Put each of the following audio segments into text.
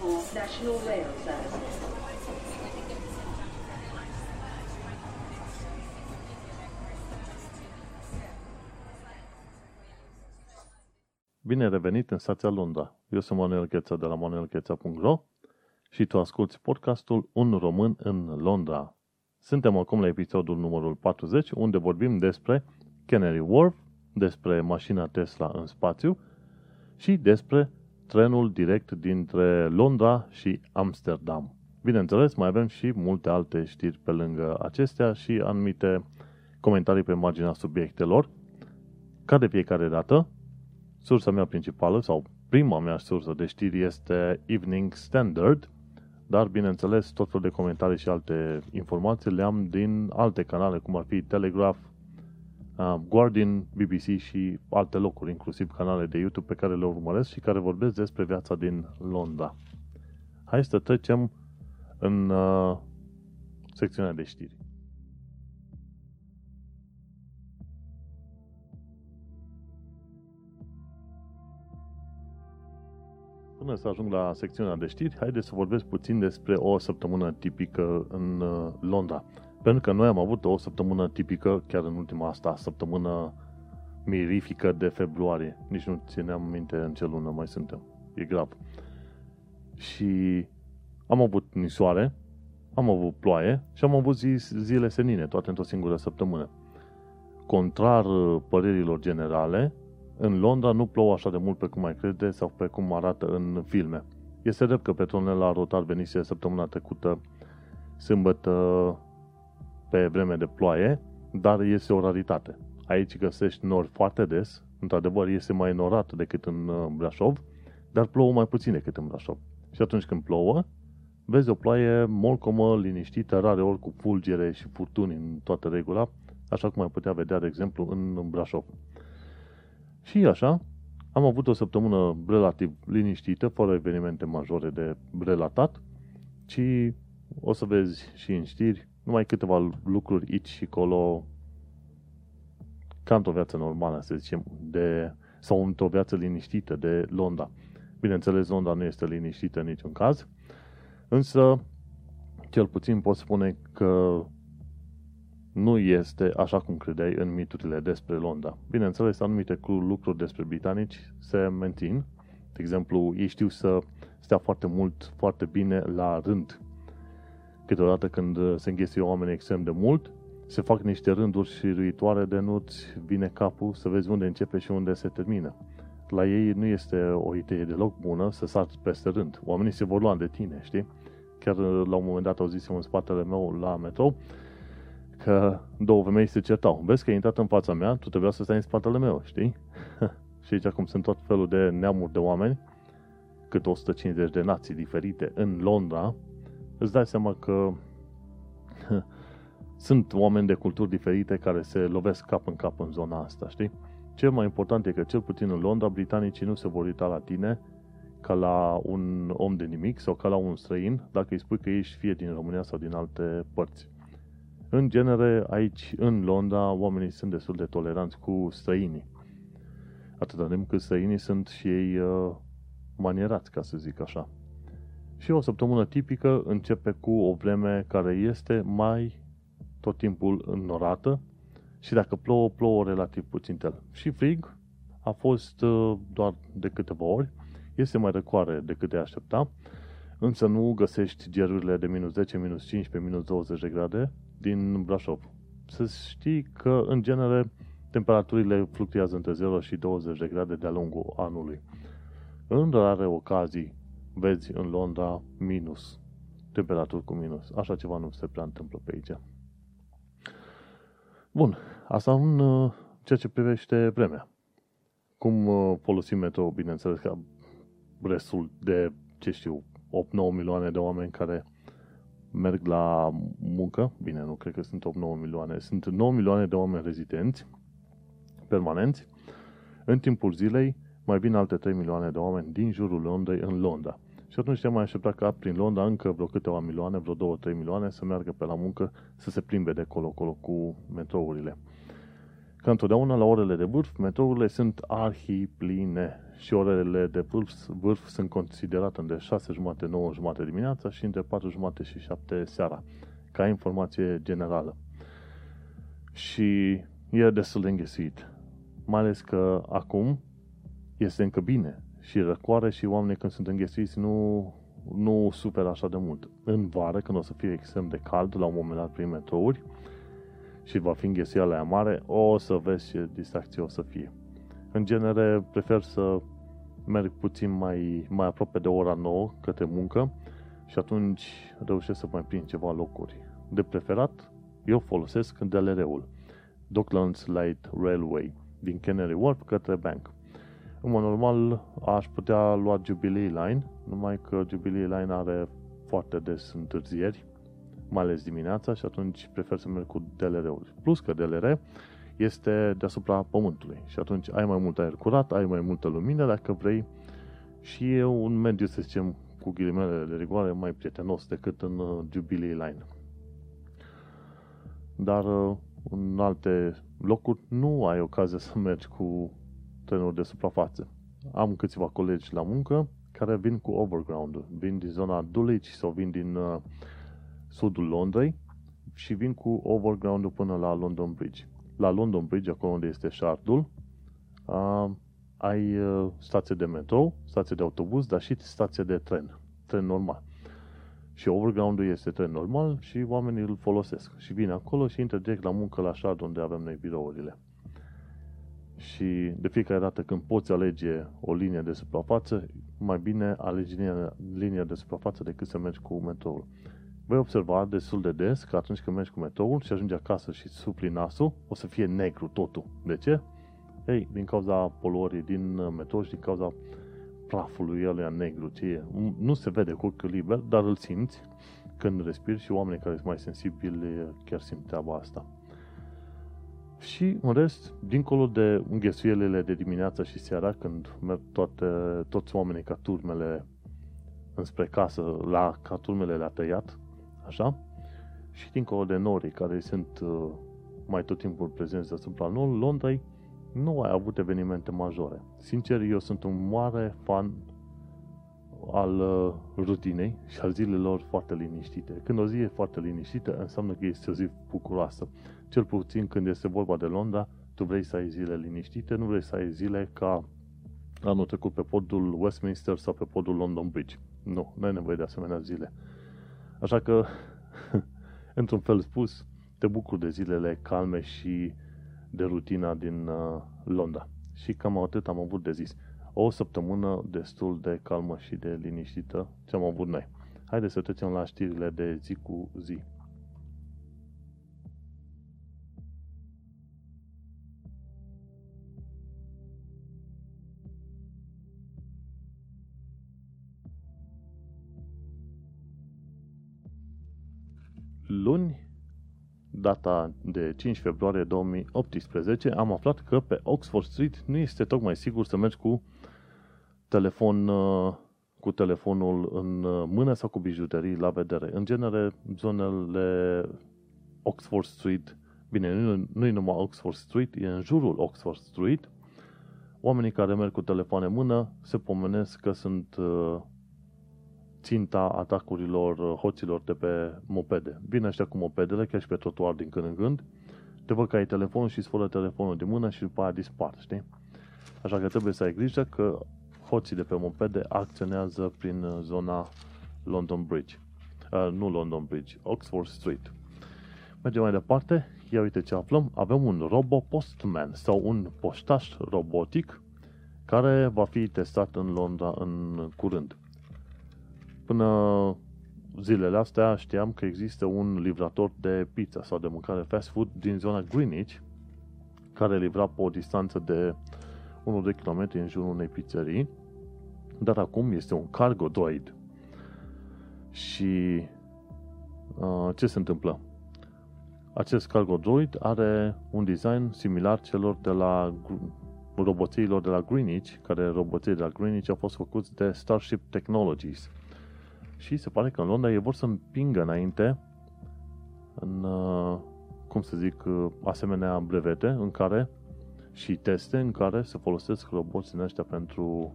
for National Rail Service. Bine revenit în stația Londra. Eu sunt Manuel Cheța de la manuelcheța.ro și tu asculti podcastul Un român în Londra. Suntem acum la episodul numărul 40, unde vorbim despre Canary Wharf, despre mașina Tesla în spațiu și despre trenul direct dintre Londra și Amsterdam. Bineînțeles, mai avem și multe alte știri pe lângă acestea și anumite comentarii pe marginea subiectelor. Ca de fiecare dată, sursa mea principală sau prima mea sursă de știri este Evening Standard, dar bineînțeles tot felul de comentarii și alte informații le am din alte canale, cum ar fi Telegraph, uh, Guardian, BBC și alte locuri, inclusiv canale de YouTube pe care le urmăresc și care vorbesc despre viața din Londra. Hai să trecem în uh, secțiunea de știri. Până să ajung la secțiunea de știri, haideți să vorbesc puțin despre o săptămână tipică în uh, Londra. Pentru că noi am avut o săptămână tipică, chiar în ultima asta, săptămână mirifică de februarie. Nici nu țineam minte în ce lună mai suntem. E grav. Și am avut nisoare, am avut ploaie și am avut zi, zile senine, toate într-o singură săptămână. Contrar uh, părerilor generale, în Londra nu plouă așa de mult pe cum mai crede sau pe cum arată în filme. Este drept că Petronela Rotar venise săptămâna trecută sâmbătă pe vreme de ploaie, dar este o raritate. Aici găsești nori foarte des, într-adevăr este mai norat decât în uh, Brașov, dar plouă mai puțin decât în Brașov. Și atunci când plouă, vezi o ploaie molcomă, liniștită, rare ori cu fulgere și furtuni în toată regula, așa cum ai putea vedea, de exemplu, în Brașov. Și așa, am avut o săptămână relativ liniștită, fără evenimente majore de relatat, ci o să vezi și în știri numai câteva lucruri aici și acolo, ca într-o viață normală, să zicem, de, sau într-o viață liniștită de Londra. Bineînțeles, Londra nu este liniștită în niciun caz, însă, cel puțin pot spune că nu este așa cum credeai în miturile despre Londra. Bineînțeles, anumite lucruri despre britanici se mențin. De exemplu, ei știu să stea foarte mult, foarte bine la rând. Câteodată când se înghesuie oameni extrem de mult, se fac niște rânduri și ruitoare de nu-ți vine capul să vezi unde începe și unde se termină. La ei nu este o idee deloc bună să sar peste rând. Oamenii se vor lua de tine, știi? Chiar la un moment dat au zis în spatele meu la metrou, că două femei se certau. Vezi că ai intrat în fața mea, tu trebuia să stai în spatele meu, știi? și aici acum sunt tot felul de neamuri de oameni, cât 150 de nații diferite în Londra, îți dai seama că sunt oameni de culturi diferite care se lovesc cap în cap în zona asta, știi? Cel mai important e că, cel puțin în Londra, britanicii nu se vor uita la tine ca la un om de nimic sau ca la un străin, dacă îi spui că ești fie din România sau din alte părți. În genere, aici, în Londra, oamenii sunt destul de toleranți cu străinii. Atâta timp cât străinii sunt și ei uh, manierați, ca să zic așa. Și o săptămână tipică începe cu o vreme care este mai tot timpul înnorată și dacă plouă, plouă relativ puțin tel. Și frig a fost uh, doar de câteva ori, este mai răcoare decât de aștepta, însă nu găsești gerurile de minus 10, minus 15, minus 20 de grade, din Brașov. Să știi că, în genere, temperaturile fluctuează între 0 și 20 de grade de-a lungul anului. În rare ocazii vezi în Londra minus, temperaturi cu minus. Așa ceva nu se prea întâmplă pe aici. Bun, asta în uh, ceea ce privește vremea. Cum uh, folosim metrou, bineînțeles, ca restul de, ce știu, 8-9 milioane de oameni care merg la muncă, bine, nu cred că sunt 8-9 milioane, sunt 9 milioane de oameni rezidenți, permanenți, în timpul zilei mai vin alte 3 milioane de oameni din jurul Londrei în Londra. Și atunci te mai aștepta ca prin Londra încă vreo câteva milioane, vreo 2-3 milioane să meargă pe la muncă, să se plimbe de colo-colo cu metrourile. Ca întotdeauna, la orele de vârf, metrourile sunt arhipline și orele de vârf, vârf sunt considerate între 6 jumate, 9 jumate dimineața și între 4 jumate și 7 seara, ca informație generală. Și e destul de înghesuit. Mai ales că acum este încă bine și răcoare și oamenii când sunt înghesuiți nu, nu suferă așa de mult. În vară, când o să fie extrem de cald la un moment dat prin metrouri și va fi înghesuiala aia mare, o să vezi ce distracție o să fie. În genere, prefer să merg puțin mai, mai aproape de ora 9 către muncă și atunci reușesc să mai prind ceva locuri. De preferat, eu folosesc DLR-ul, Docklands Light Railway, din Canary Wharf către Bank. În mod normal, aș putea lua Jubilee Line, numai că Jubilee Line are foarte des întârzieri, mai ales dimineața și atunci prefer să merg cu DLR-ul. Plus că DLR este deasupra pământului și atunci ai mai mult aer curat, ai mai multă lumină dacă vrei și e un mediu, să zicem, cu ghilimele de rigoare mai prietenos decât în uh, Jubilee Line. Dar uh, în alte locuri nu ai ocazia să mergi cu trenuri de suprafață. Am câțiva colegi la muncă care vin cu overground vin din zona Dulwich sau vin din uh, sudul Londrei și vin cu overground până la London Bridge. La London Bridge, acolo unde este Shardul, uh, ai uh, stație de metrou, stație de autobuz, dar și stație de tren, tren normal. Și overground este tren normal și oamenii îl folosesc. Și vin acolo și intră direct la muncă la Shard, unde avem noi birourile. Și de fiecare dată când poți alege o linie de suprafață, mai bine alegi linia, linia de suprafață decât să mergi cu metroul. Vei observa destul de des că atunci când mergi cu metroul și ajungi acasă și supli nasul, o să fie negru totul. De ce? Ei, din cauza poluării din metrou și din cauza prafului ălea negru, ce e. Nu se vede cu ochiul liber, dar îl simți când respiri și oamenii care sunt mai sensibili chiar simt treaba asta. Și, în rest, dincolo de înghesuielile de dimineața și seara, când merg toate, toți oamenii ca turmele înspre casă, la, ca turmele le-a tăiat, așa, și dincolo de norii care sunt uh, mai tot timpul prezenți deasupra Londrei, nu ai avut evenimente majore. Sincer, eu sunt un mare fan al uh, rutinei și al zilelor foarte liniștite. Când o zi e foarte liniștită, înseamnă că este o zi bucuroasă. Cel puțin când este vorba de Londra, tu vrei să ai zile liniștite, nu vrei să ai zile ca anul trecut pe podul Westminster sau pe podul London Bridge. Nu, nu ai nevoie de asemenea zile. Așa că, într-un fel spus, te bucur de zilele calme și de rutina din uh, Londra. Și cam atât am avut de zis. O săptămână destul de calmă și de liniștită ce am avut noi. Haideți să trecem la știrile de zi cu zi. Luni, data de 5 februarie 2018, am aflat că pe Oxford Street nu este tocmai sigur să mergi cu telefon uh, cu telefonul în uh, mână sau cu bijuterii la vedere. În genere, zonele Oxford Street, bine, nu, nu e numai Oxford Street, e în jurul Oxford Street, oamenii care merg cu telefoane în mână se pomenesc că sunt uh, ținta atacurilor uh, hoților de pe mopede. Vin ăștia cu mopedele, chiar și pe trotuar din când în când, te văd că ai telefonul și îți telefonul din mână și după aia dispar, știi? Așa că trebuie să ai grijă că hoții de pe mopede acționează prin uh, zona London Bridge. Uh, nu London Bridge, Oxford Street. Mergem mai departe. Ia uite ce aflăm. Avem un robo postman sau un poștaș robotic care va fi testat în Londra în curând. Până zilele astea știam că există un livrator de pizza sau de mâncare fast food din zona Greenwich care livra pe o distanță de 1-2 km în jurul unei pizzerii, dar acum este un cargo droid. Și uh, ce se întâmplă? Acest cargo droid are un design similar celor de la roboților de la Greenwich, care roboții de la Greenwich au fost făcuți de Starship Technologies. Și se pare că în Londra ei vor să împingă înainte în uh, cum să zic, asemenea brevete în care și teste în care se folosesc roboți în ăștia pentru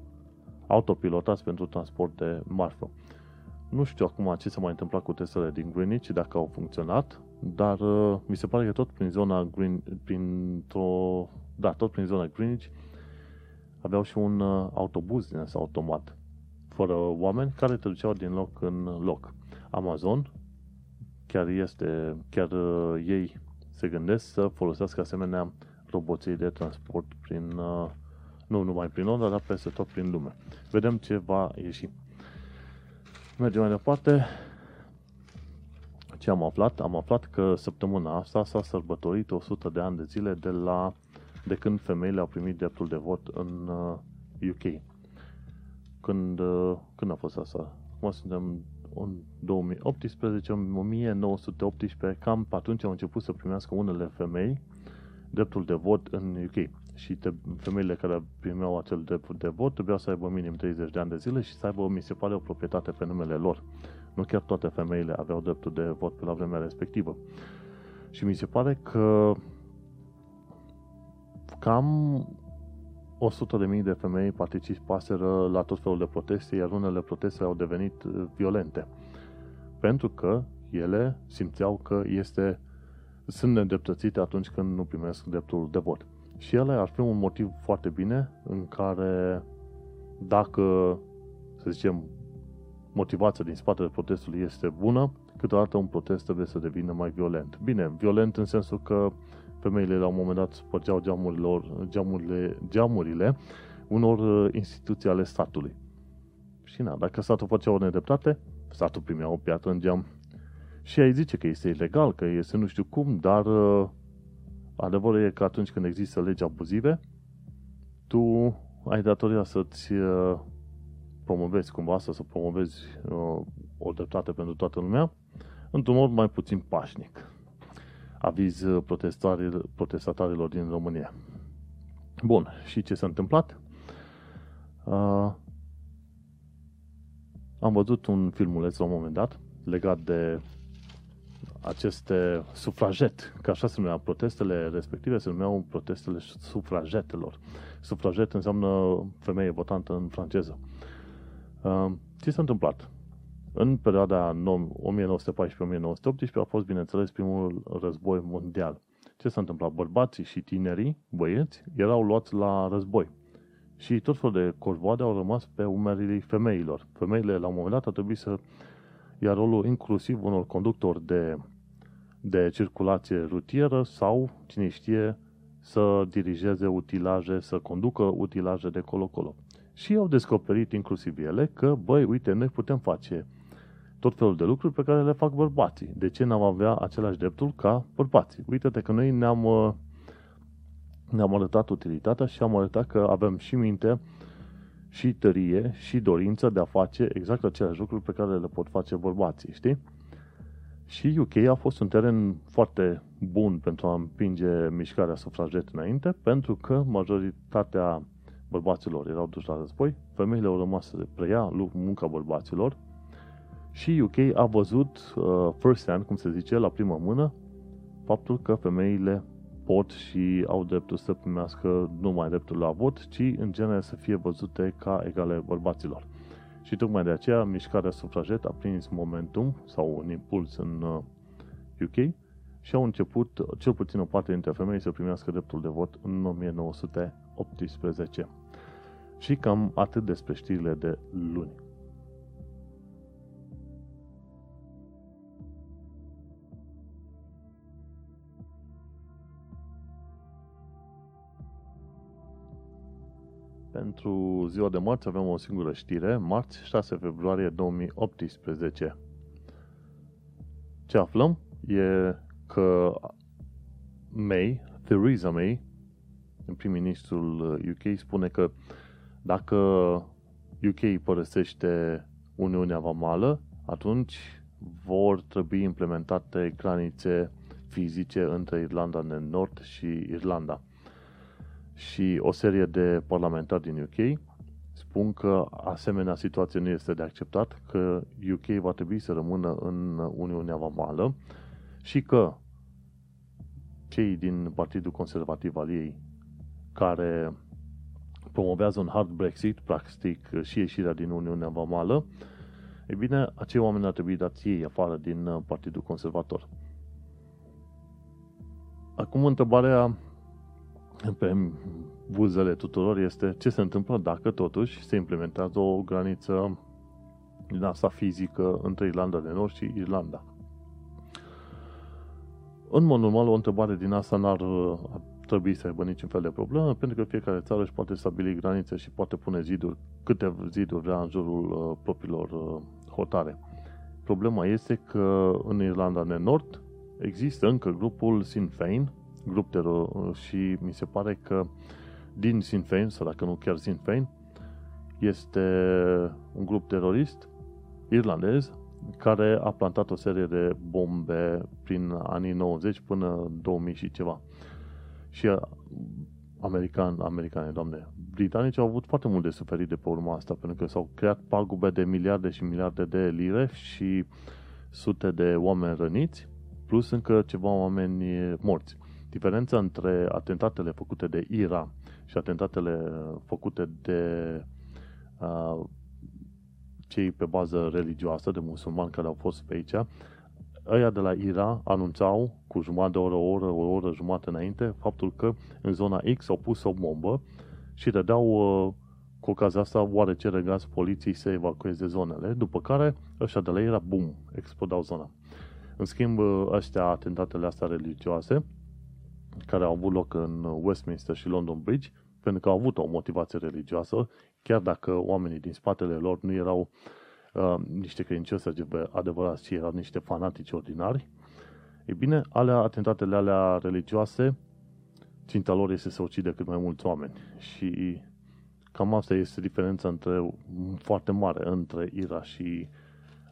autopilotați pentru transport de marfă. Nu știu acum ce s-a mai întâmplat cu testele din Greenwich, dacă au funcționat, dar uh, mi se pare că tot prin zona Green, printr-o, da, tot prin zona Greenwich aveau și un uh, autobuz din ăsta automat, fără oameni, care te duceau din loc în loc. Amazon chiar este, chiar uh, ei se gândesc să folosească asemenea roboții de transport prin, uh, nu numai prin Londra, dar peste tot prin lume. Vedem ce va ieși. Mergem mai departe. Ce am aflat? Am aflat că săptămâna asta s-a sărbătorit 100 de ani de zile de la de când femeile au primit dreptul de vot în UK. Uh, când, uh, când a fost asta? Acum suntem în 2018, în 1918, cam pe atunci au început să primească unele femei dreptul de vot în UK. Și te, femeile care primeau acel drept de vot trebuiau să aibă minim 30 de ani de zile și să aibă, mi se pare, o proprietate pe numele lor. Nu chiar toate femeile aveau dreptul de vot pe la vremea respectivă. Și mi se pare că cam 100.000 de femei participaseră la tot felul de proteste, iar unele proteste au devenit uh, violente. Pentru că ele simțeau că este, sunt nedreptățite atunci când nu primesc dreptul de vot. Și ele ar fi un motiv foarte bine în care dacă, să zicem, motivația din spatele protestului este bună, câteodată un protest trebuie să devină mai violent. Bine, violent în sensul că femeile la un moment dat spărgeau geamurile, geamurile, geamurile unor uh, instituții ale statului. Și na, dacă statul făcea o nedreptate, statul primea o piatră în geam. Și ai zice că este ilegal, că este nu știu cum, dar uh, adevărul e că atunci când există legi abuzive, tu ai datoria să-ți uh, promovezi cumva asta, să promovezi o dreptate pentru toată lumea, într-un mod mai puțin pașnic aviz uh, protestatarilor din România. Bun, și ce s-a întâmplat? Uh, am văzut un filmuleț la un moment dat legat de aceste sufraget, că așa se numeau protestele respective, se numeau protestele sufragetelor. Sufraget înseamnă femeie votantă în franceză. Uh, ce s-a întâmplat? În perioada 1914-1918 a fost, bineînțeles, primul război mondial. Ce s-a întâmplat? Bărbații și tinerii, băieți, erau luați la război. Și tot felul de corvoade au rămas pe umerii femeilor. Femeile, la un moment dat, au trebuit să ia rolul inclusiv unor conductori de, de circulație rutieră sau, cine știe, să dirigeze utilaje, să conducă utilaje de colo-colo. Și au descoperit inclusiv ele că, băi, uite, noi putem face tot felul de lucruri pe care le fac bărbații. De ce n-am avea același dreptul ca bărbații? Uite-te că noi ne-am, uh, ne-am arătat utilitatea și am arătat că avem și minte, și tărie, și dorință de a face exact aceleași lucruri pe care le pot face bărbații, știi? Și UK a fost un teren foarte bun pentru a împinge mișcarea sufraget înainte, pentru că majoritatea bărbaților erau duși la război, femeile au rămas să preia munca bărbaților, și UK a văzut uh, first hand, cum se zice, la prima mână, faptul că femeile pot și au dreptul să primească numai dreptul la vot, ci în genere să fie văzute ca egale bărbaților. Și tocmai de aceea mișcarea sufraget a prins momentum sau un impuls în UK uh, și au început cel puțin o parte dintre femei să primească dreptul de vot în 1918. Și cam atât despre știrile de luni. Pentru ziua de marți avem o singură știre, marți 6 februarie 2018. Ce aflăm e că May, Theresa May, prim-ministrul UK, spune că dacă UK părăsește Uniunea Vamală, atunci vor trebui implementate granițe fizice între Irlanda de Nord și Irlanda și o serie de parlamentari din UK spun că asemenea situație nu este de acceptat, că UK va trebui să rămână în Uniunea Vamală și că cei din Partidul Conservativ al ei, care promovează un hard Brexit, practic și ieșirea din Uniunea Vamală, e bine, acei oameni ar trebui dați ei afară din uh, Partidul Conservator. Acum întrebarea pe buzele tuturor este ce se întâmplă dacă totuși se implementează o graniță din asta fizică între Irlanda de Nord și Irlanda. În mod normal, o întrebare din asta n-ar uh, trebui să aibă niciun fel de problemă, pentru că fiecare țară își poate stabili granițe și poate pune ziduri, câte ziduri vrea în jurul uh, propriilor uh, hotare. Problema este că în Irlanda de Nord există încă grupul Sinn Féin, grup teror, și mi se pare că din Sinn Féin, sau dacă nu chiar Sinn Féin, este un grup terorist irlandez care a plantat o serie de bombe prin anii 90 până 2000 și ceva. Și uh, american, americane, doamne, britanici au avut foarte mult de suferit de pe urma asta, pentru că s-au creat pagube de miliarde și miliarde de lire și sute de oameni răniți, plus încă ceva oameni morți. Diferența între atentatele făcute de IRA și atentatele făcute de uh, cei pe bază religioasă, de musulmani care au fost pe aici, ăia de la IRA anunțau cu jumătate de oră, o oră, o oră jumătate înainte faptul că în zona X au pus o bombă și dădeau uh, cu ocazia asta oarece răgaz poliției să evacueze zonele, după care ăștia de la IRA, bum, explodau zona. În schimb, uh, ăștia, atentatele astea religioase, care au avut loc în Westminster și London Bridge, pentru că au avut o motivație religioasă, chiar dacă oamenii din spatele lor nu erau uh, niște credincioși adevărați, ci erau niște fanatici ordinari, e bine, alea, atentatele alea religioase, ținta lor este să ucide cât mai mulți oameni. Și cam asta este diferența între, foarte mare între IRA și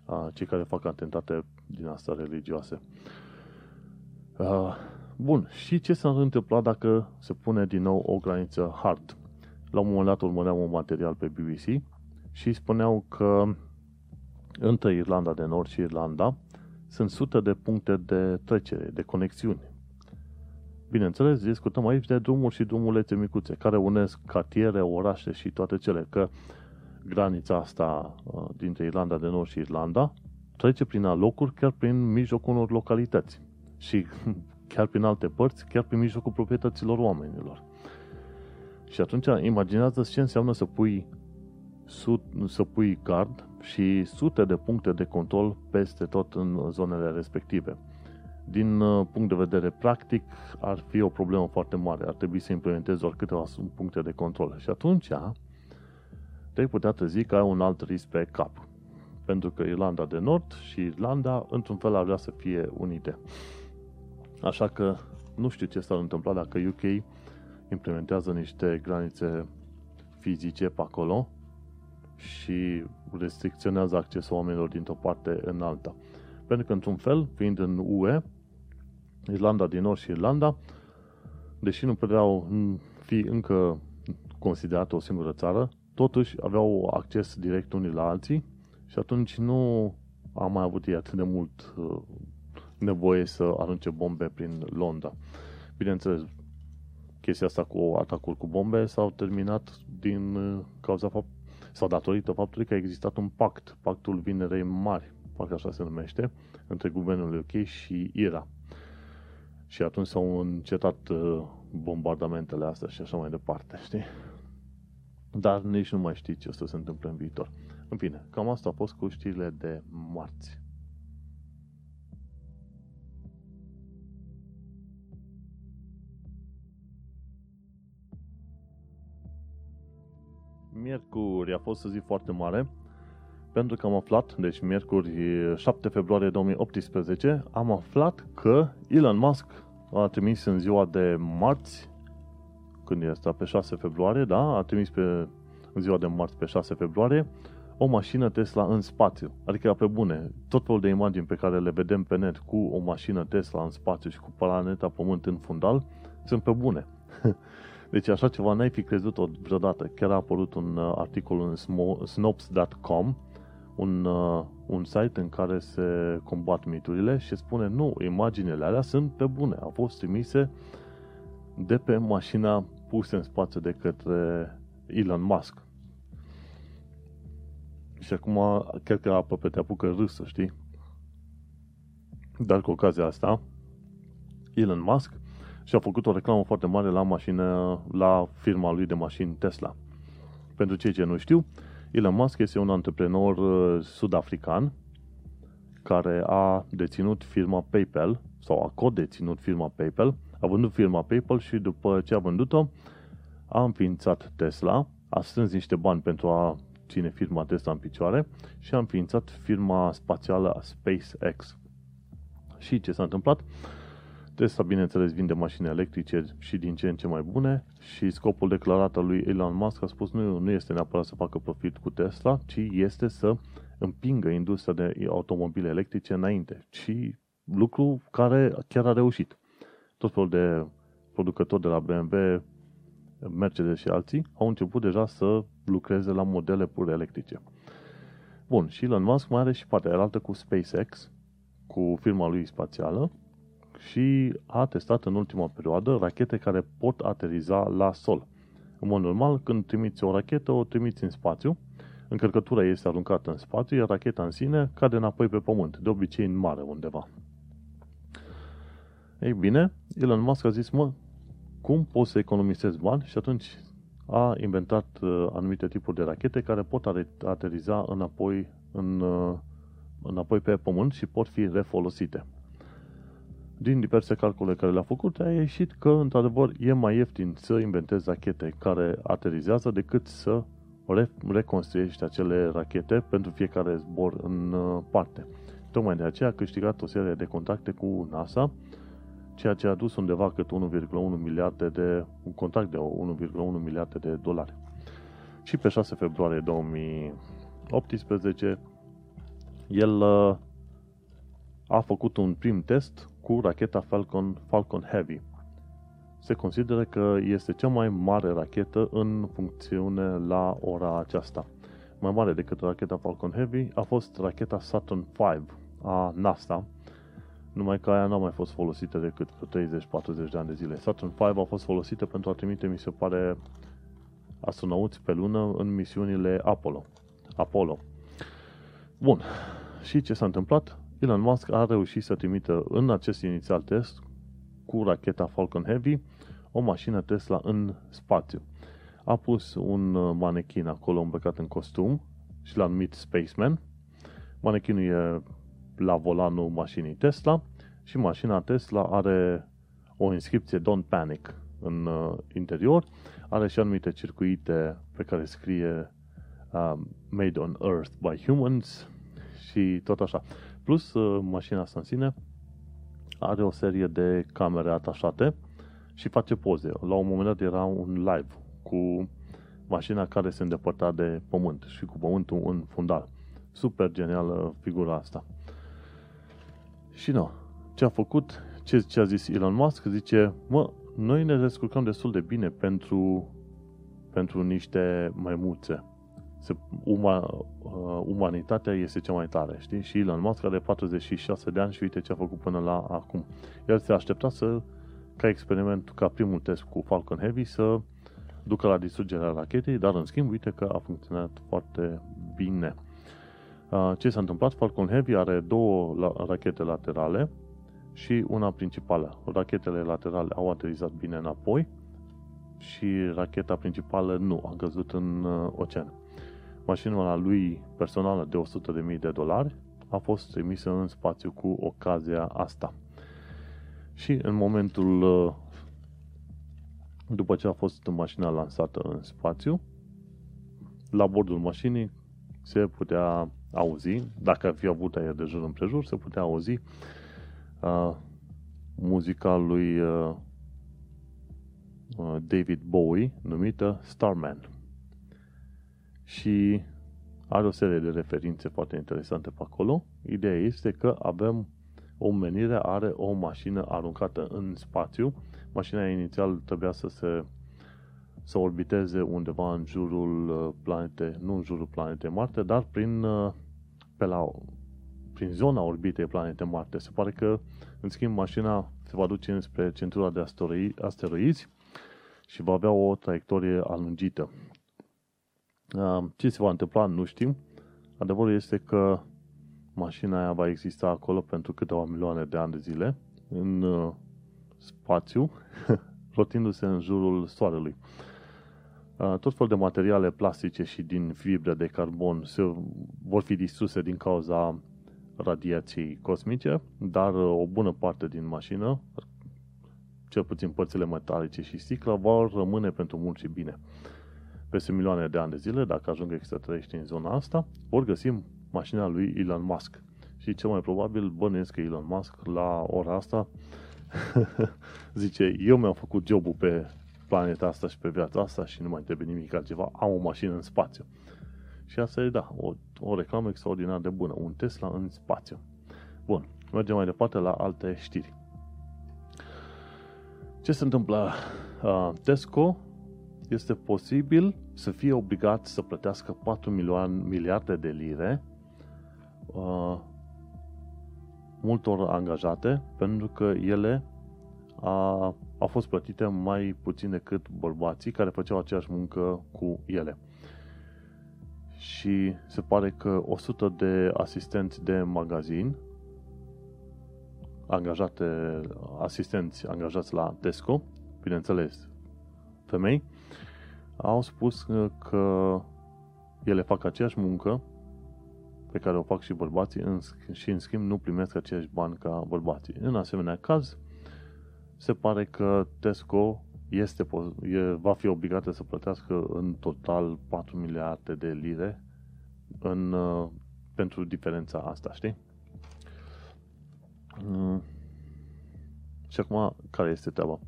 uh, cei care fac atentate din asta religioase. Uh, bun, și ce s-ar întâmpla dacă se pune din nou o graniță hard? La un moment dat urmăream un material pe BBC și spuneau că între Irlanda de Nord și Irlanda sunt sute de puncte de trecere, de conexiuni. Bineînțeles, discutăm aici de drumuri și drumulețe micuțe, care unesc cartiere, orașe și toate cele, că granița asta uh, dintre Irlanda de Nord și Irlanda trece prin locuri, chiar prin mijlocul unor localități și chiar prin alte părți, chiar prin mijlocul proprietăților oamenilor. Și atunci imaginează ce înseamnă să pui, să pui card și sute de puncte de control peste tot în zonele respective. Din uh, punct de vedere practic, ar fi o problemă foarte mare. Ar trebui să implementezi doar câteva puncte de control. Și atunci te-ai putea trezi că ai un alt risc pe cap. Pentru că Irlanda de Nord și Irlanda, într-un fel, ar vrea să fie unite. Așa că nu știu ce s-ar întâmpla dacă UK implementează niște granițe fizice pe acolo și restricționează accesul oamenilor dintr-o parte în alta. Pentru că, într-un fel, fiind în UE, Irlanda din Nord și Irlanda, deși nu puteau fi încă considerată o singură țară, totuși aveau acces direct unii la alții și atunci nu am mai avut ei atât de mult uh, nevoie să arunce bombe prin Londra. Bineînțeles, chestia asta cu atacuri cu bombe s-au terminat din uh, cauza fapt, sau datorită faptului că a existat un pact, pactul Vinerei Mari, parcă așa se numește, între guvernul UK și IRA. Și atunci s-au încetat uh, bombardamentele astea și așa mai departe, știi? Dar nici nu mai știi ce o să se întâmple în viitor. În fine, cam asta a fost cu știrile de marți. Miercuri a fost o zi foarte mare pentru că am aflat, deci miercuri 7 februarie 2018, am aflat că Elon Musk a trimis în ziua de marți, când este pe 6 februarie, da, a trimis pe, în ziua de marți pe 6 februarie, o mașină Tesla în spațiu. Adică, pe bune, tot felul de imagini pe care le vedem pe net cu o mașină Tesla în spațiu și cu planeta Pământ în fundal, sunt pe bune. Deci așa ceva n-ai fi crezut-o vreodată. Chiar a apărut un uh, articol în snopes.com un, uh, un site în care se combat miturile și spune nu, imaginele alea sunt pe bune, au fost trimise de pe mașina pusă în spațiu de către Elon Musk. Și acum, cred că aproape te apucă râsă, știi? Dar cu ocazia asta, Elon Musk și-a făcut o reclamă foarte mare la mașină, la firma lui de mașini Tesla. Pentru cei ce nu știu, Elon Musk este un antreprenor uh, sud-african care a deținut firma PayPal sau a codeținut firma PayPal, a vândut firma PayPal și după ce a vândut-o, a înființat Tesla, a strâns niște bani pentru a ține firma Tesla în picioare și a înființat firma spațială SpaceX. Și ce s-a întâmplat? Tesla, bineînțeles, vinde mașini electrice și din ce în ce mai bune și scopul declarat al lui Elon Musk a spus nu, nu este neapărat să facă profit cu Tesla, ci este să împingă industria de automobile electrice înainte. Și lucru care chiar a reușit. Tot felul de producători de la BMW, Mercedes și alții au început deja să lucreze la modele pur electrice. Bun, și Elon Musk mai are și partea altă cu SpaceX, cu firma lui spațială, și a testat în ultima perioadă rachete care pot ateriza la sol. În mod normal, când trimiți o rachetă, o trimiți în spațiu, încărcătura este aruncată în spațiu, iar racheta în sine cade înapoi pe pământ, de obicei în mare undeva. Ei bine, Elon Musk a zis, mă, cum pot să economisesc bani? Și atunci a inventat uh, anumite tipuri de rachete care pot ateriza înapoi, în, uh, înapoi pe pământ și pot fi refolosite din diverse calcule care le-a făcut, a ieșit că, într-adevăr, e mai ieftin să inventezi rachete care aterizează decât să reconstruiești acele rachete pentru fiecare zbor în uh, parte. Tocmai de aceea a câștigat o serie de contacte cu NASA, ceea ce a dus undeva cât 1,1 miliarde de, un contract de 1,1 miliarde de dolari. Și pe 6 februarie 2018, el uh, a făcut un prim test cu racheta Falcon, Falcon Heavy. Se consideră că este cea mai mare rachetă în funcțiune la ora aceasta. Mai mare decât racheta Falcon Heavy a fost racheta Saturn V a NASA, numai că aia nu a mai fost folosită decât 30-40 de ani de zile. Saturn V a fost folosită pentru a trimite, mi se pare, astronauți pe lună în misiunile Apollo. Apollo. Bun. Și ce s-a întâmplat? Elon Musk a reușit să trimită în acest inițial test cu racheta Falcon Heavy o mașină Tesla în spațiu. A pus un uh, manechin acolo îmbrăcat în costum și l-a numit Spaceman. Manechinul e la volanul mașinii Tesla și mașina Tesla are o inscripție Don't Panic în uh, interior, are și anumite circuite pe care scrie uh, Made on Earth by Humans și tot așa. Plus, uh, mașina asta în sine are o serie de camere atașate și face poze. La un moment dat era un live cu mașina care se îndepărta de pământ și cu pământul în fundal. Super genială figura asta. Și nu, ce a făcut, ce, ce a zis Elon Musk, zice, mă, noi ne descurcăm destul de bine pentru, pentru niște maimuțe se, uma, uh, umanitatea este cea mai tare, știi? Și Elon Musk are 46 de ani și uite ce a făcut până la acum. El se aștepta să, ca experiment, ca primul test cu Falcon Heavy, să ducă la distrugerea rachetei, dar în schimb, uite că a funcționat foarte bine. Uh, ce s-a întâmplat? Falcon Heavy are două rachete laterale și una principală. Rachetele laterale au aterizat bine înapoi și racheta principală nu, a căzut în uh, ocean mașina lui personală de 100.000 de dolari a fost trimisă în spațiu cu ocazia asta. Și în momentul uh, după ce a fost mașina lansată în spațiu, la bordul mașinii se putea auzi, dacă ar fi avut aer de jur împrejur, se putea auzi uh, muzica lui uh, uh David Bowie numită Starman și are o serie de referințe foarte interesante pe acolo. Ideea este că avem o menire are o mașină aruncată în spațiu. Mașina inițial trebuia să se să orbiteze undeva în jurul uh, planetei, nu în jurul planetei Marte, dar prin uh, pe la, prin zona orbitei planetei Marte. Se pare că, în schimb, mașina se va duce spre centura de asteroizi și va avea o traiectorie alungită. Ce se va întâmpla, nu știm. Adevărul este că mașina aia va exista acolo pentru câteva milioane de ani de zile, în uh, spațiu, rotindu-se în jurul Soarelui. Tot fel de materiale plastice și din fibre de carbon se vor fi distruse din cauza radiației cosmice, dar uh, o bună parte din mașină, cel puțin părțile metalice și sticla, vor rămâne pentru mult și bine. Peste milioane de ani de zile, dacă ajung extraterestri în zona asta, vor găsi mașina lui Elon Musk. Și cel mai probabil bănuiesc că Elon Musk la ora asta zice, eu mi-am făcut jobul pe planeta asta și pe viața asta și nu mai trebuie nimic altceva, am o mașină în spațiu. Și asta e, da, o, o reclamă extraordinar de bună, un Tesla în spațiu. Bun, mergem mai departe la alte știri. Ce se întâmplă? Uh, Tesco este posibil să fie obligat să plătească 4 milioane, miliarde de lire uh, multor angajate pentru că ele a, au fost plătite mai puțin decât bărbații care făceau aceeași muncă cu ele. Și se pare că 100 de asistenți de magazin angajate, asistenți angajați la Tesco, bineînțeles, femei, au spus că ele fac aceeași muncă pe care o fac și bărbații și în schimb nu primesc aceeași bani ca bărbații. În asemenea caz, se pare că Tesco este, va fi obligată să plătească în total 4 miliarde de lire în, uh, pentru diferența asta, știi? Mm. Și acum, care este treaba?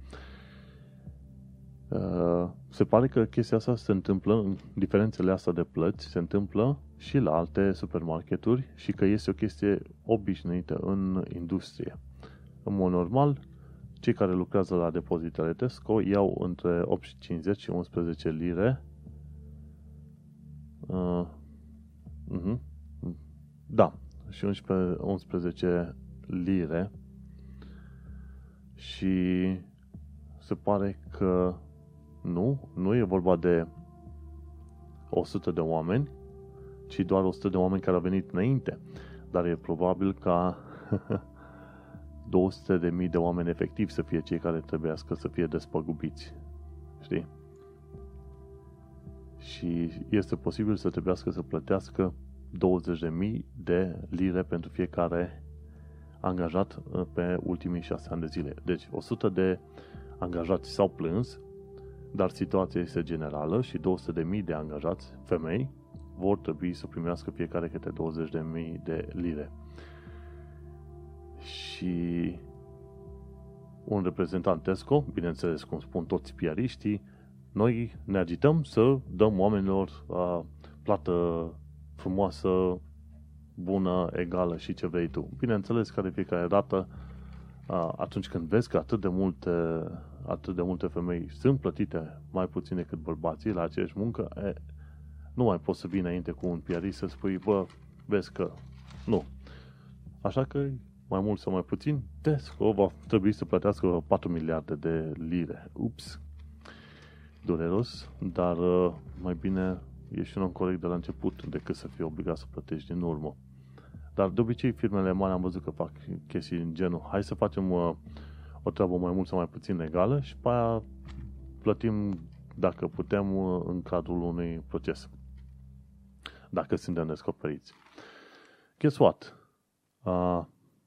Uh, se pare că chestia asta se întâmplă, diferențele astea de plăți se întâmplă și la alte supermarketuri și că este o chestie obișnuită în industrie. În mod normal, cei care lucrează la depozitele Tesco iau între 8,50 și 11 lire. Uh, uh-huh. Da, și 11, 11 lire. Și se pare că nu, nu e vorba de 100 de oameni, ci doar 100 de oameni care au venit înainte. Dar e probabil ca 200 de mii de oameni efectiv să fie cei care trebuiască să fie despăgubiți. Știi? Și este posibil să trebuiască să plătească 20.000 de lire pentru fiecare angajat uh, pe ultimii 6 ani de zile. Deci 100 de angajați s-au plâns, dar situația este generală și 200.000 de angajați, femei, vor trebui să primească fiecare câte 20.000 de lire și un reprezentant Tesco, bineînțeles, cum spun toți piariștii, noi ne agităm să dăm oamenilor uh, plată frumoasă, bună, egală și ce vrei tu. Bineînțeles că de fiecare dată, uh, atunci când vezi că atât de multe, atât de multe femei sunt plătite mai puțin decât bărbații la aceeași muncă, e, nu mai poți să vii înainte cu un piarist să spui, bă, vezi că nu. Așa că mai mult sau mai puțin, Tesco va trebui să plătească 4 miliarde de lire. Ups! Dureros, dar uh, mai bine ești un om corect de la început decât să fii obligat să plătești din urmă. Dar de obicei firmele mari am văzut că fac chestii în genul hai să facem uh, o treabă mai mult sau mai puțin egală și pe aia plătim dacă putem uh, în cadrul unui proces. Dacă suntem descoperiți. Guess what? Uh,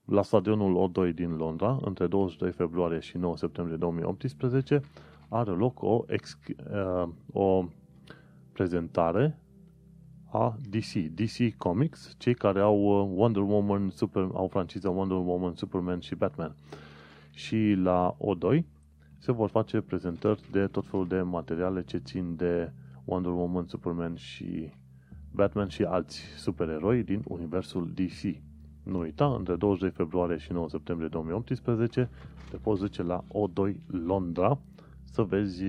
la stadionul O2 din Londra, între 22 februarie și 9 septembrie 2018, are loc o, ex, uh, o prezentare a DC, DC Comics, cei care au uh, Wonder Woman, Super, au franciza Wonder Woman, Superman și Batman. Și la O2 se vor face prezentări de tot felul de materiale ce țin de Wonder Woman, Superman și Batman și alți supereroi din universul DC. Nu uita, între 22 februarie și 9 septembrie 2018 te poți duce la O2 Londra să vezi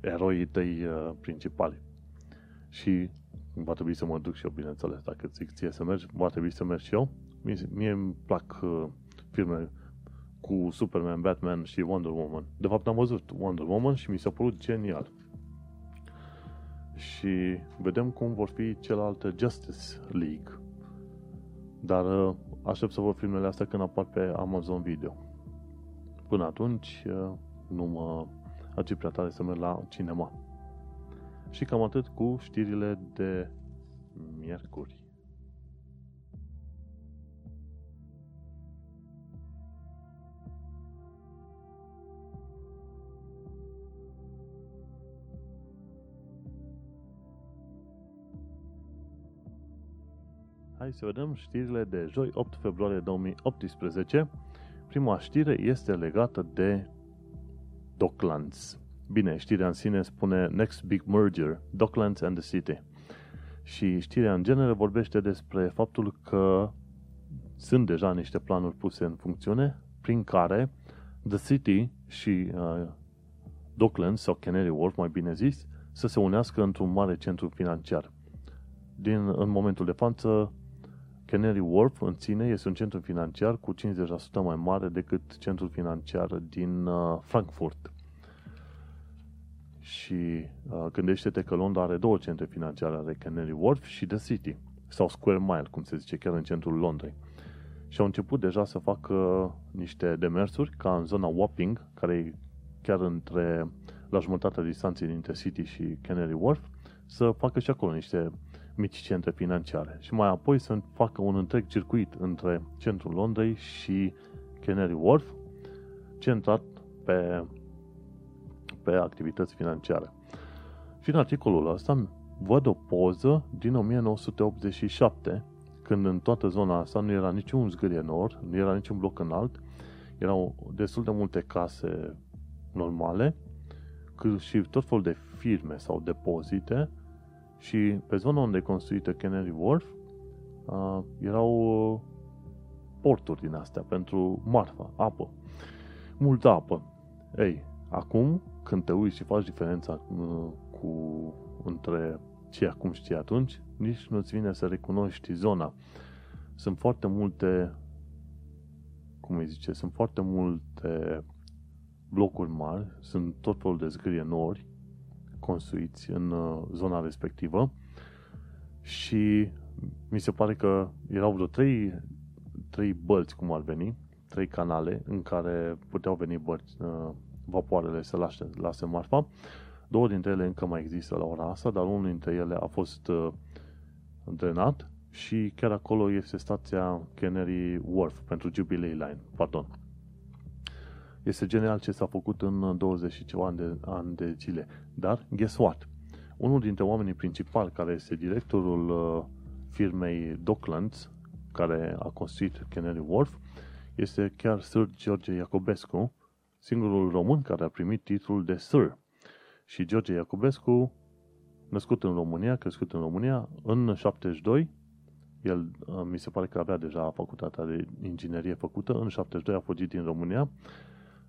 eroii tăi uh, principali. Și va trebui să mă duc și eu, bineînțeles, dacă zic ție să mergi, va trebui să merg și eu. Mie, mie îmi plac uh, filme cu Superman, Batman și Wonder Woman. De fapt, am văzut Wonder Woman și mi s-a părut genial. Și vedem cum vor fi celelalte Justice League. Dar uh, aștept să văd filmele astea când apar pe Amazon Video. Până atunci, uh, nu mă agiu prea tare să merg la cinema. Și cam atât cu știrile de miercuri. Hai să vedem știrile de joi 8 februarie 2018. Prima știre este legată de Docklands. Bine, știrea în sine spune Next Big Merger, Docklands and the City. Și știrea în genere vorbește despre faptul că sunt deja niște planuri puse în funcțiune prin care The City și uh, Docklands sau Canary Wharf, mai bine zis, să se unească într-un mare centru financiar. Din, în momentul de față, Canary Wharf în sine este un centru financiar cu 50% mai mare decât centrul financiar din uh, Frankfurt. Și uh, gândește-te că Londra are două centre financiare, are Canary Wharf și The City, sau Square Mile, cum se zice, chiar în centrul Londrei. Și au început deja să facă niște demersuri, ca în zona Wapping, care e chiar între, la jumătatea distanței dintre City și Canary Wharf, să facă și acolo niște mici centre financiare. Și mai apoi să facă un întreg circuit între centrul Londrei și Canary Wharf, centrat pe pe activități financiare. Și în articolul ăsta văd o poză din 1987, când în toată zona asta nu era niciun zgârie nor, nu era niciun bloc înalt, erau destul de multe case normale, cât și tot felul de firme sau depozite și pe zona unde e construită Canary Wharf uh, erau uh, porturi din astea pentru marfă, apă. Multă apă. Ei, acum când te uiți și faci diferența uh, cu, între ce acum știi atunci, nici nu-ți vine să recunoști zona. Sunt foarte multe, cum îi zice, sunt foarte multe blocuri mari, sunt tot felul de zgârie nori construiți în uh, zona respectivă și mi se pare că erau vreo trei, trei bălți, cum ar veni, trei canale în care puteau veni bărți, uh, vapoarele să lase, lase marfa. Două dintre ele încă mai există la ora asta, dar unul dintre ele a fost uh, drenat și chiar acolo este stația Canary Wharf pentru Jubilee Line. Pardon. Este genial ce s-a făcut în 20 și ceva ani de, ani de zile. Dar, guess what? Unul dintre oamenii principali, care este directorul uh, firmei Docklands, care a construit Canary Wharf, este chiar Sir George Iacobescu, singurul român care a primit titlul de Sir. Și George Iacobescu, născut în România, crescut în România, în 72, el uh, mi se pare că avea deja facultatea de inginerie făcută, în 72 a fugit din România,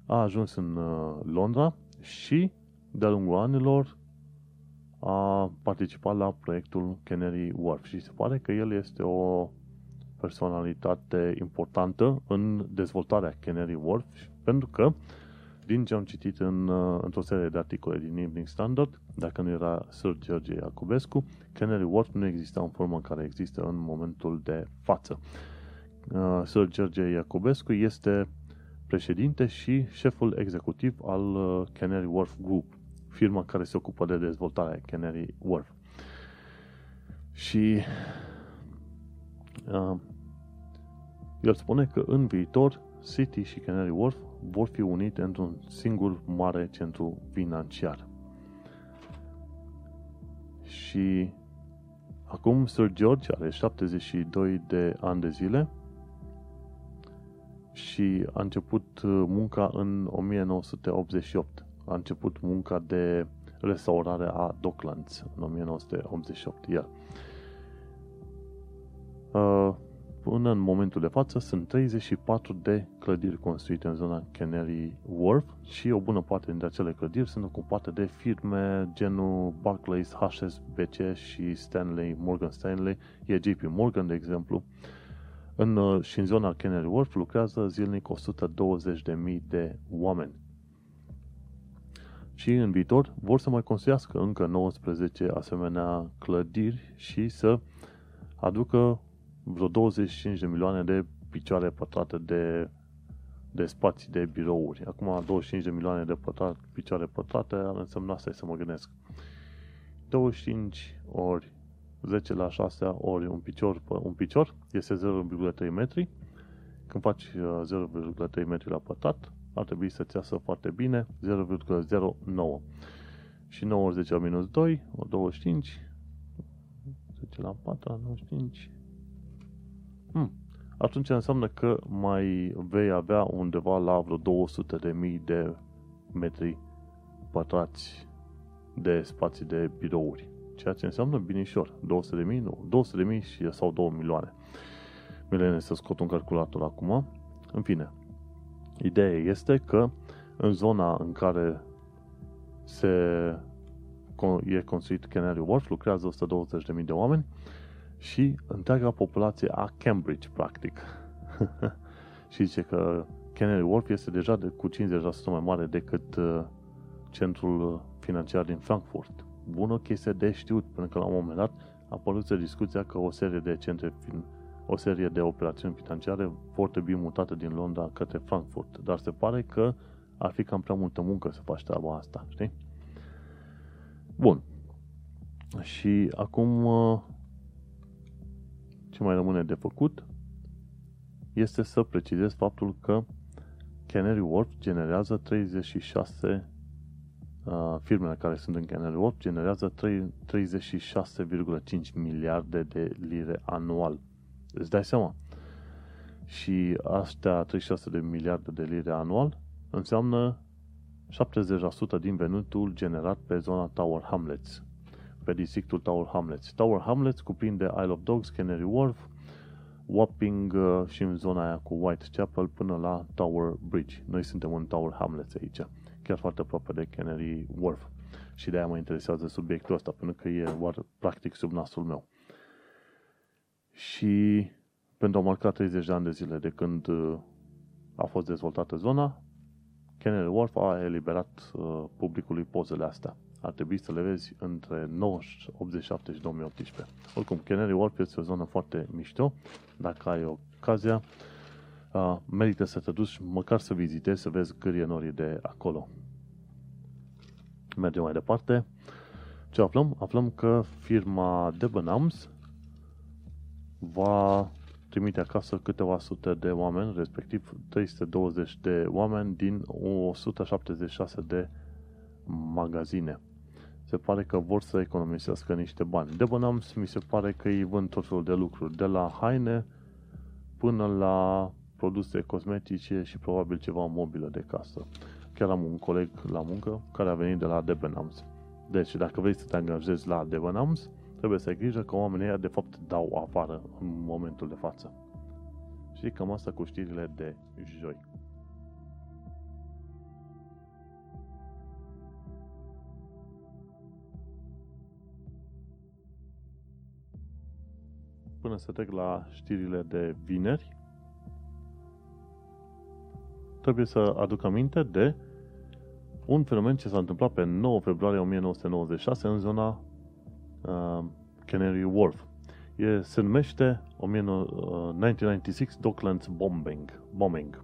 a ajuns în uh, Londra și de-a lungul anilor a participat la proiectul Canary Wharf și se pare că el este o personalitate importantă în dezvoltarea Canary Wharf pentru că din ce am citit în, uh, într-o serie de articole din Evening Standard, dacă nu era Sir George Iacobescu, Canary Wharf nu exista în forma în care există în momentul de față. Uh, Sir George Iacobescu este președinte și șeful executiv al uh, Canary Wharf Group, firma care se ocupă de dezvoltarea Canary Wharf. Și uh, el spune că în viitor City și Canary Wharf vor fi unite într-un singur mare centru financiar. Și acum Sir George are 72 de ani de zile și a început uh, munca în 1988. A început munca de restaurare a Docklands în 1988. Iar uh, până în momentul de față sunt 34 de clădiri construite în zona Canary Wharf și o bună parte dintre acele clădiri sunt ocupate de firme genul Barclays, HSBC și Stanley, Morgan Stanley, e JP Morgan, de exemplu. În, uh, și în zona Canary Wharf lucrează zilnic 120.000 de oameni. Și în viitor vor să mai construiască încă 19 asemenea clădiri și să aducă vreo 25 de milioane de picioare pătrate de, de spații de birouri. Acum 25 de milioane de pătrat, picioare pătrate ar însemna asta să mă gândesc. 25 ori 10 la 6 ori un picior, un picior este 0,3 metri. Când faci 0,3 uh, metri la pătrat, ar trebui să-ți iasă foarte bine 0,09. Și 9 ori 10 la minus 2, o 25, 10 la 4, 95. Hmm. Atunci înseamnă că mai vei avea undeva la vreo 200 de mii de metri pătrați de spații de birouri. Ceea ce înseamnă binișor. 200 de mii, nu. 200 de mii și, sau 2 milioane. Milene să scot un calculator acum. În fine. Ideea este că în zona în care se e construit Canary Wharf, lucrează 120.000 de oameni și întreaga populație a Cambridge, practic. și zice că Canary Wharf este deja de, cu 50% mai mare decât uh, centrul financiar din Frankfurt. Bună chestie de știut, pentru că la un moment dat a apărut discuția că o serie de centre, o serie de operațiuni financiare vor trebui mutate din Londra către Frankfurt. Dar se pare că ar fi cam prea multă muncă să faci treaba asta, știi? Bun. Și acum uh, ce mai rămâne de făcut este să precizez faptul că Canary Wharf generează 36 uh, firmele care sunt în Canary Wharf generează 36,5 miliarde de lire anual. Îți dai seama? Și astea 36 de miliarde de lire anual înseamnă 70% din venitul generat pe zona Tower Hamlets, pe districtul Tower Hamlets. Tower Hamlets cuprinde Isle of Dogs, Canary Wharf, Wapping uh, și în zona aia cu Whitechapel până la Tower Bridge. Noi suntem în Tower Hamlets aici, chiar foarte aproape de Canary Wharf. Și de aia mă interesează subiectul ăsta, pentru că e doar practic sub nasul meu. Și pentru a marca 30 de ani de zile de când uh, a fost dezvoltată zona, Canary Wharf a eliberat uh, publicului pozele astea ar trebui să le vezi între 87 și 2018. Oricum, Canary Wharf este o zonă foarte mișto. Dacă ai ocazia, uh, merită să te duci măcar să vizitezi, să vezi cât e norii de acolo. Mergem mai departe. Ce aflăm? Aflăm că firma Debenhams va trimite acasă câteva sute de oameni, respectiv 320 de oameni din 176 de magazine se pare că vor să economisească niște bani. De Bonhams mi se pare că îi vând tot felul de lucruri, de la haine până la produse cosmetice și probabil ceva mobilă de casă. Chiar am un coleg la muncă care a venit de la Debenhams. Deci, dacă vrei să te angajezi la Debenhams, trebuie să ai grijă că oamenii ăia de fapt dau afară în momentul de față. Și cam asta cu știrile de joi. până să trec la știrile de vineri, trebuie să aduc aminte de un fenomen ce s-a întâmplat pe 9 februarie 1996 în zona uh, Canary Wharf. E, se numește 1996 uh, Docklands Bombing. bombing.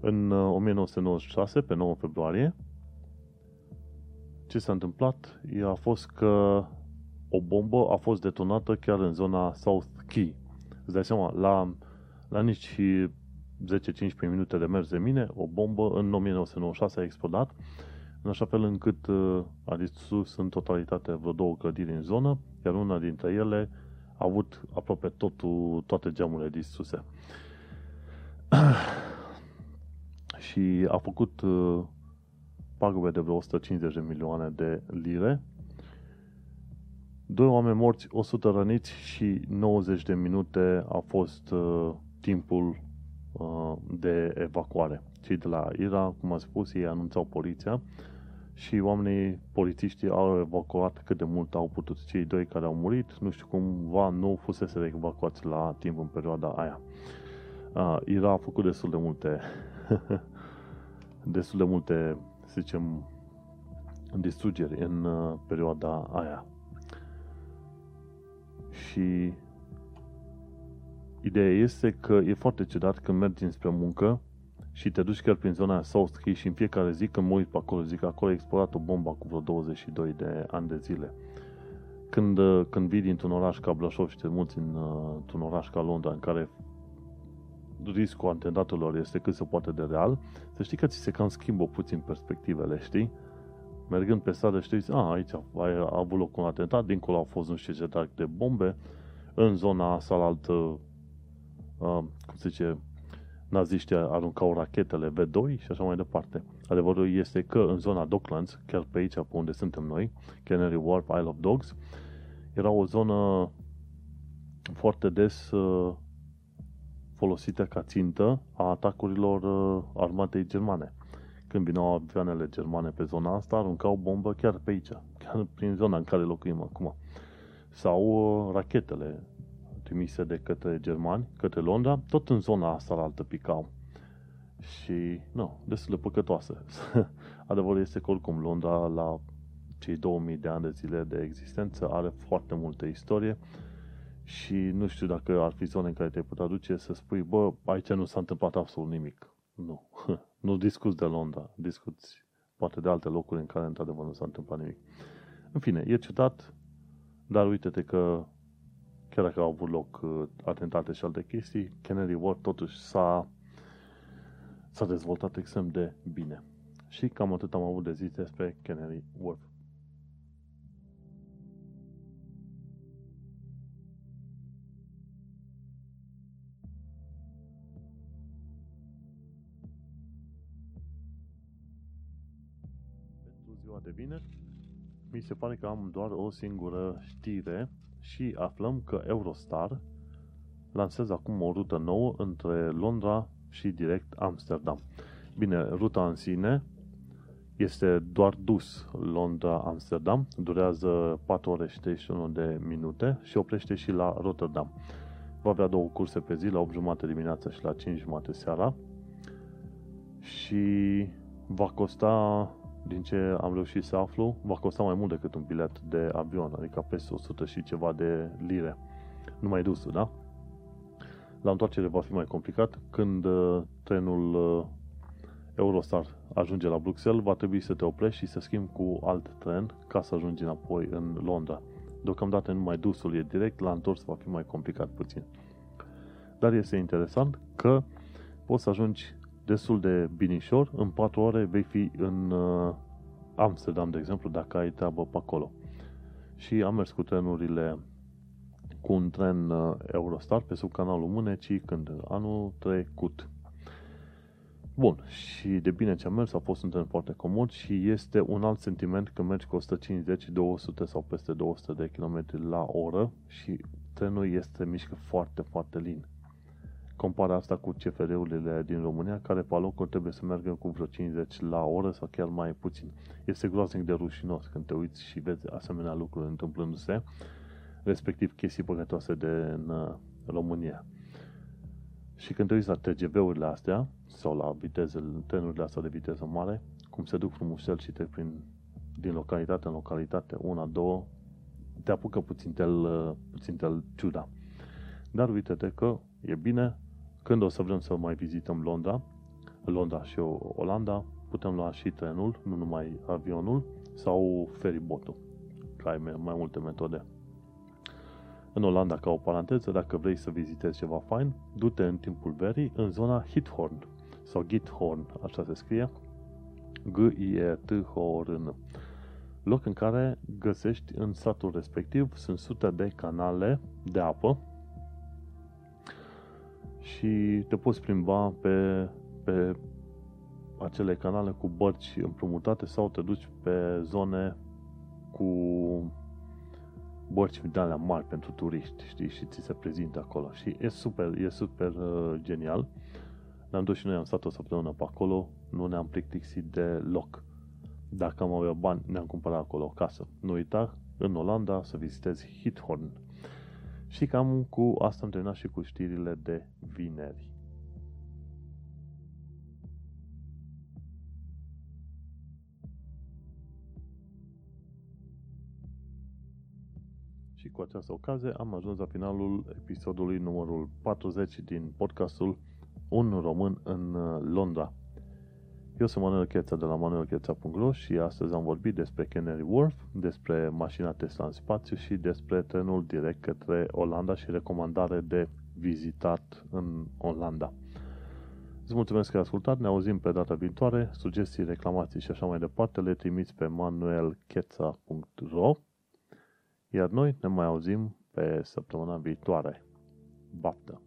În uh, 1996, pe 9 februarie, ce s-a întâmplat a fost că o bombă a fost detonată chiar în zona South Key. Îți dai seama, la, la nici 10-15 minute de mers de mine, o bombă în 1996 a explodat, în așa fel încât uh, a distrus în totalitate vreo două clădiri în zonă, iar una dintre ele a avut aproape totul, toate geamurile distruse. și a făcut uh, pagube de vreo 150 de milioane de lire Doi oameni morți, 100 răniți și 90 de minute a fost uh, timpul uh, de evacuare. Cei de la IRA, cum am spus, ei anunțau poliția și oamenii, polițiștii au evacuat cât de mult au putut. Cei doi care au murit, nu știu cumva, nu fusese evacuați la timp în perioada aia. Uh, IRA a făcut destul de multe destul de multe, să zicem, distrugeri în uh, perioada aia. Și ideea este că e foarte ciudat când mergi spre muncă și te duci chiar prin zona South Key și în fiecare zi când mă uit pe acolo, zic că acolo a explodat o bombă cu vreo 22 de ani de zile. Când, uh, când vii dintr-un oraș ca Brașov și te muți în, uh, într-un oraș ca Londra, în care riscul atentatelor este cât se poate de real, să știi că ți se cam schimbă puțin perspectivele, știi? Mergând pe stradă știi, a, aici a, a avut loc un atentat, dincolo au fost nu știu ce de bombe, în zona asta la altă, uh, cum se zice, naziștii aruncau rachetele V2 și așa mai departe. Adevărul este că în zona Docklands, chiar pe aici, pe unde suntem noi, Canary Wharf, Isle of Dogs, era o zonă foarte des uh, folosită ca țintă a atacurilor uh, armatei germane. Când vineau avioanele germane pe zona asta, aruncau bombă chiar pe aici, chiar prin zona în care locuim acum. Sau uh, rachetele trimise de către germani, către Londra, tot în zona asta la altă picau. Și, nu, destul de păcătoase. Adevărul este că oricum Londra, la cei 2000 de ani de zile de existență, are foarte multă istorie și nu știu dacă ar fi zone în care te-ai putea duce să spui, bă, aici nu s-a întâmplat absolut nimic. Nu. nu discuți de Londra, discuți poate de alte locuri în care într-adevăr nu s-a întâmplat nimic. În fine, e ciudat, dar uite-te că chiar dacă au avut loc uh, atentate și alte chestii, Canary Wharf totuși s-a, s-a dezvoltat extrem de bine. Și cam atât am avut de zis despre Canary Wharf. de vineri, mi se pare că am doar o singură știre și aflăm că Eurostar lansează acum o rută nouă între Londra și direct Amsterdam. Bine, ruta în sine este doar dus Londra-Amsterdam, durează 4 ore și 31 de minute și oprește și la Rotterdam. Va avea două curse pe zi, la 8 jumate dimineața și la 5 jumate seara și va costa din ce am reușit să aflu, va costa mai mult decât un bilet de avion, adică peste 100 și ceva de lire. Numai dusul, da? La întoarcere va fi mai complicat. Când uh, trenul uh, Eurostar ajunge la Bruxelles, va trebui să te oprești și să schimbi cu alt tren ca să ajungi înapoi în Londra. Deocamdată numai dusul e direct, la întors va fi mai complicat puțin. Dar este interesant că poți să ajungi destul de binișor, în 4 ore vei fi în uh, Amsterdam, de exemplu, dacă ai treabă pe acolo. Și am mers cu trenurile cu un tren uh, Eurostar pe sub canalul Mânecii când anul trecut. Bun, și de bine ce am mers, a fost un tren foarte comod și este un alt sentiment când mergi cu 150, 200 sau peste 200 de km la oră și trenul este mișcă foarte, foarte lin. Compara asta cu CFR-urile din România, care pe alocuri trebuie să meargă cu vreo 50 la oră sau chiar mai puțin. Este groaznic de rușinos când te uiți și vezi asemenea lucruri întâmplându-se, respectiv chestii păcătoase de în uh, România. Și când te uiți la TGV-urile astea, sau la vitezele, trenurile astea de viteză mare, cum se duc frumușel și te prin, din localitate în localitate, una, două, te apucă puțin tel, uh, puțin tel ciuda. Dar uite-te că e bine, când o să vrem să mai vizităm Londra, Londra și Olanda, putem lua și trenul, nu numai avionul, sau feribotul, că ai mai multe metode. În Olanda, ca o paranteză, dacă vrei să vizitezi ceva fain, du-te în timpul verii în zona Hithorn sau Githorn, așa se scrie, g i e t h o r n loc în care găsești în satul respectiv sunt sute de canale de apă și te poți plimba pe, pe acele canale cu bărci împrumutate sau te duci pe zone cu bărci de alea mari pentru turiști, știi, și ți se prezintă acolo. Și e super, e super uh, genial. Ne-am dus și noi, am stat o săptămână pe acolo, nu ne-am plictisit deloc. Dacă am avea bani, ne-am cumpărat acolo o casă. Nu uita, în Olanda, să vizitezi Hithorn. Și cam cu asta am terminat și cu știrile de vineri. Și cu această ocazie am ajuns la finalul episodului numărul 40 din podcastul Un român în uh, Londra. Eu sunt Manuel Cheța de la manuelcheța.ro și astăzi am vorbit despre Canary Wharf, despre mașina Tesla în spațiu și despre trenul direct către Olanda și recomandare de vizitat în Olanda. Îți mulțumesc că ai ascultat, ne auzim pe data viitoare, sugestii, reclamații și așa mai departe le trimiți pe manuelcheța.ro iar noi ne mai auzim pe săptămâna viitoare. Baptă!